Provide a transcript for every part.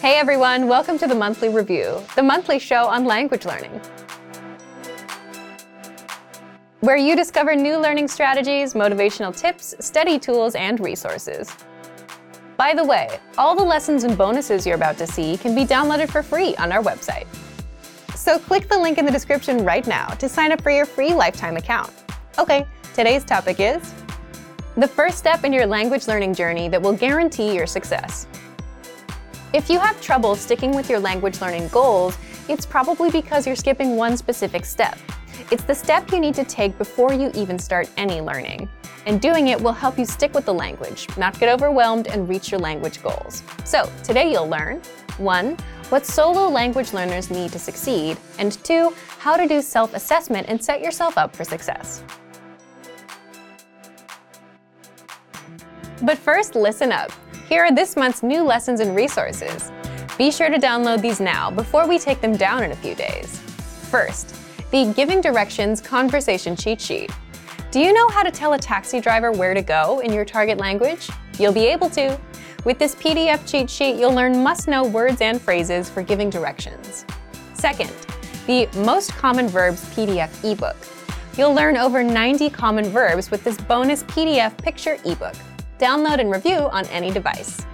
Hey everyone, welcome to the Monthly Review, the monthly show on language learning. Where you discover new learning strategies, motivational tips, study tools, and resources. By the way, all the lessons and bonuses you're about to see can be downloaded for free on our website. So click the link in the description right now to sign up for your free lifetime account. Okay, today's topic is the first step in your language learning journey that will guarantee your success. If you have trouble sticking with your language learning goals, it's probably because you're skipping one specific step. It's the step you need to take before you even start any learning and doing it will help you stick with the language, not get overwhelmed, and reach your language goals. So, today you'll learn 1. What solo language learners need to succeed, and 2. How to do self assessment and set yourself up for success. But first, listen up. Here are this month's new lessons and resources. Be sure to download these now before we take them down in a few days. First, the Giving Directions Conversation Cheat Sheet. Do you know how to tell a taxi driver where to go in your target language? You'll be able to. With this PDF cheat sheet, you'll learn must-know words and phrases for giving directions. Second, the Most Common Verbs PDF ebook. You'll learn over 90 common verbs with this bonus PDF picture ebook. Download and review on any device.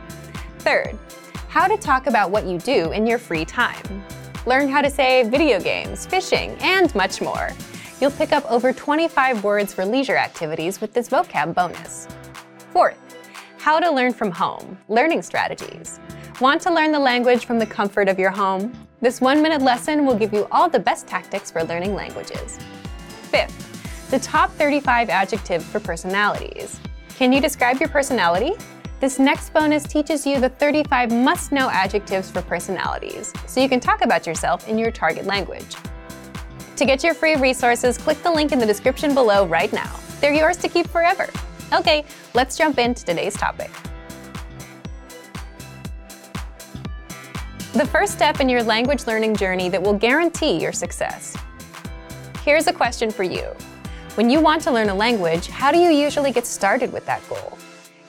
Third, how to talk about what you do in your free time. Learn how to say video games, fishing, and much more. You'll pick up over 25 words for leisure activities with this vocab bonus. Fourth, how to learn from home, learning strategies. Want to learn the language from the comfort of your home? This one minute lesson will give you all the best tactics for learning languages. Fifth, the top 35 adjectives for personalities. Can you describe your personality? This next bonus teaches you the 35 must know adjectives for personalities, so you can talk about yourself in your target language. To get your free resources, click the link in the description below right now. They're yours to keep forever. Okay, let's jump into today's topic. The first step in your language learning journey that will guarantee your success. Here's a question for you. When you want to learn a language, how do you usually get started with that goal?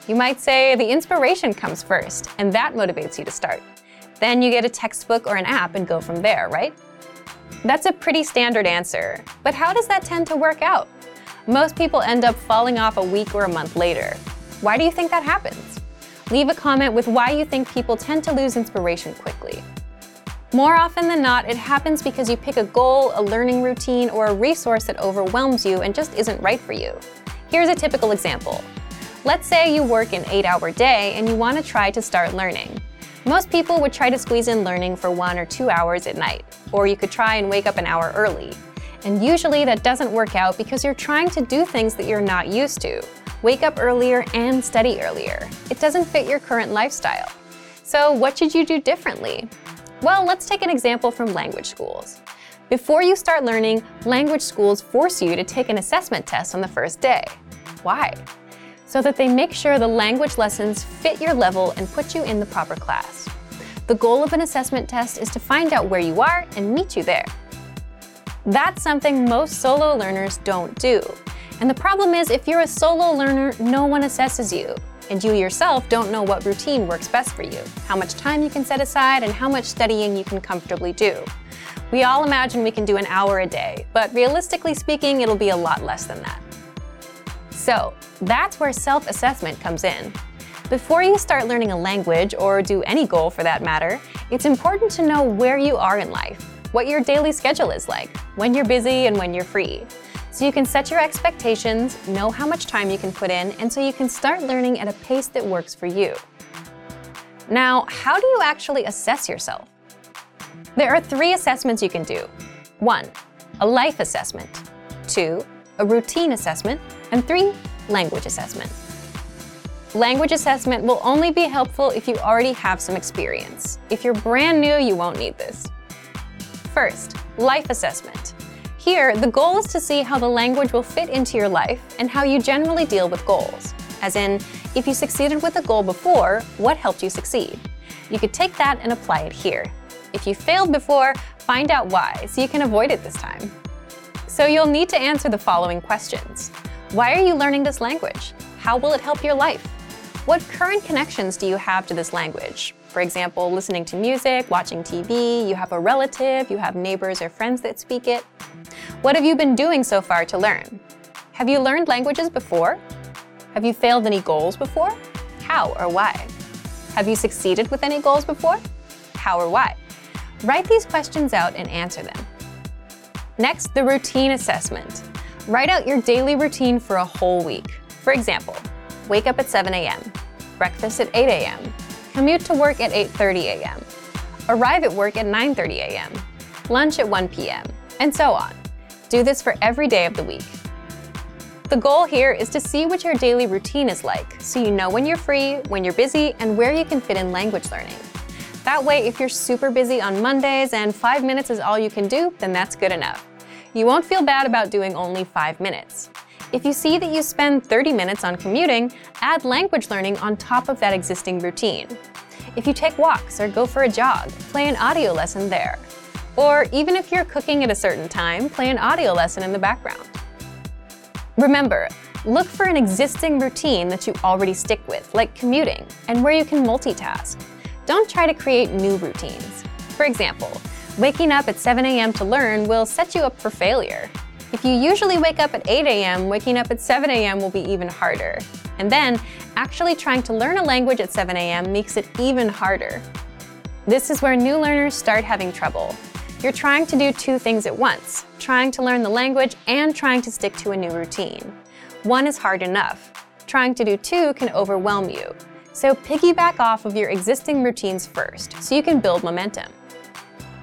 You might say the inspiration comes first, and that motivates you to start. Then you get a textbook or an app and go from there, right? That's a pretty standard answer, but how does that tend to work out? Most people end up falling off a week or a month later. Why do you think that happens? Leave a comment with why you think people tend to lose inspiration quickly. More often than not, it happens because you pick a goal, a learning routine, or a resource that overwhelms you and just isn't right for you. Here's a typical example. Let's say you work an 8-hour day and you want to try to start learning. Most people would try to squeeze in learning for one or two hours at night, or you could try and wake up an hour early. And usually that doesn't work out because you're trying to do things that you're not used to. Wake up earlier and study earlier. It doesn't fit your current lifestyle. So what should you do differently? Well, let's take an example from language schools. Before you start learning, language schools force you to take an assessment test on the first day. Why? so that they make sure the language lessons fit your level and put you in the proper class. The goal of an assessment test is to find out where you are and meet you there. That's something most solo learners don't do. And the problem is if you're a solo learner, no one assesses you. And you yourself don't know what routine works best for you, how much time you can set aside, and how much studying you can comfortably do. We all imagine we can do an hour a day, but realistically speaking, it'll be a lot less than that. So that's where self-assessment comes in. Before you start learning a language, or do any goal for that matter, it's important to know where you are in life, what your daily schedule is like, when you're busy and when you're free. So you can set your expectations, know how much time you can put in, and so you can start learning at a pace that works for you. Now, how do you actually assess yourself? There are three assessments you can do. One, a life assessment. Two, a routine assessment, and three, language assessment. Language assessment will only be helpful if you already have some experience. If you're brand new, you won't need this. First, life assessment. Here, the goal is to see how the language will fit into your life and how you generally deal with goals. As in, if you succeeded with a goal before, what helped you succeed? You could take that and apply it here. If you failed before, find out why so you can avoid it this time. So you'll need to answer the following questions. Why are you learning this language? How will it help your life? What current connections do you have to this language? For example, listening to music, watching TV, you have a relative, you have neighbors or friends that speak it. What have you been doing so far to learn? Have you learned languages before? Have you failed any goals before? How or why? Have you succeeded with any goals before? How or why? Write these questions out and answer them. Next, the routine assessment. Write out your daily routine for a whole week. For example, wake up at 7 a.m., breakfast at 8 a.m., commute to work at 8.30 a.m., arrive at work at 9.30 a.m., lunch at 1 p.m., and so on. Do this for every day of the week. The goal here is to see what your daily routine is like, so you know when you're free, when you're busy, and where you can fit in language learning. That way, if you're super busy on Mondays and five minutes is all you can do, then that's good enough. You won't feel bad about doing only five minutes. If you see that you spend 30 minutes on commuting, add language learning on top of that existing routine. If you take walks or go for a jog, play an audio lesson there. Or even if you're cooking at a certain time, play an audio lesson in the background. Remember, look for an existing routine that you already stick with, like commuting, and where you can multitask. Don't try to create new routines. For example, waking up at 7 a.m. to learn will set you up for failure. If you usually wake up at 8 a.m., waking up at 7 a.m. will be even harder. And then, actually trying to learn a language at 7 a.m. makes it even harder. This is where new learners start having trouble. You're trying to do two things at once, trying to learn the language and trying to stick to a new routine. One is hard enough. Trying to do two can overwhelm you. So piggyback off of your existing routines first, so you can build momentum.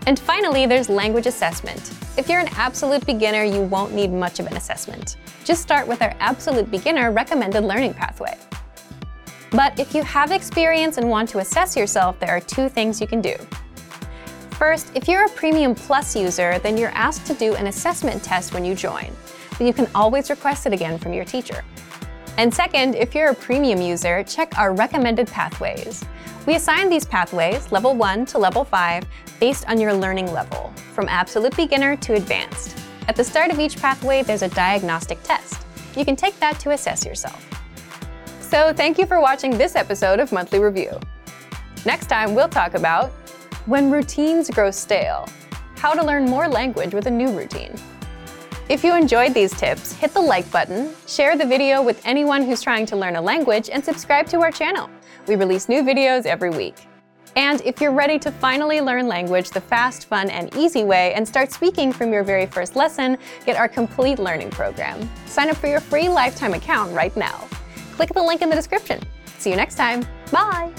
And finally, there's language assessment. If you're an absolute beginner, you won't need much of an assessment. Just start with our Absolute Beginner recommended learning pathway. But if you have experience and want to assess yourself, there are two things you can do. First, if you're a Premium Plus user, then you're asked to do an assessment test when you join, but you can always request it again from your teacher. And second, if you're a Premium user, check our recommended pathways. We assign these pathways, level 1 to level 5, based on your learning level, from absolute beginner to advanced. At the start of each pathway, there's a diagnostic test. You can take that to assess yourself. So thank you for watching this episode of Monthly Review. Next time, we'll talk about when routines grow stale, how to learn more language with a new routine. If you enjoyed these tips, hit the like button, share the video with anyone who's trying to learn a language, and subscribe to our channel. We release new videos every week. And if you're ready to finally learn language the fast, fun, and easy way and start speaking from your very first lesson, get our complete learning program. Sign up for your free lifetime account right now. Click the link in the description. See you next time. Bye!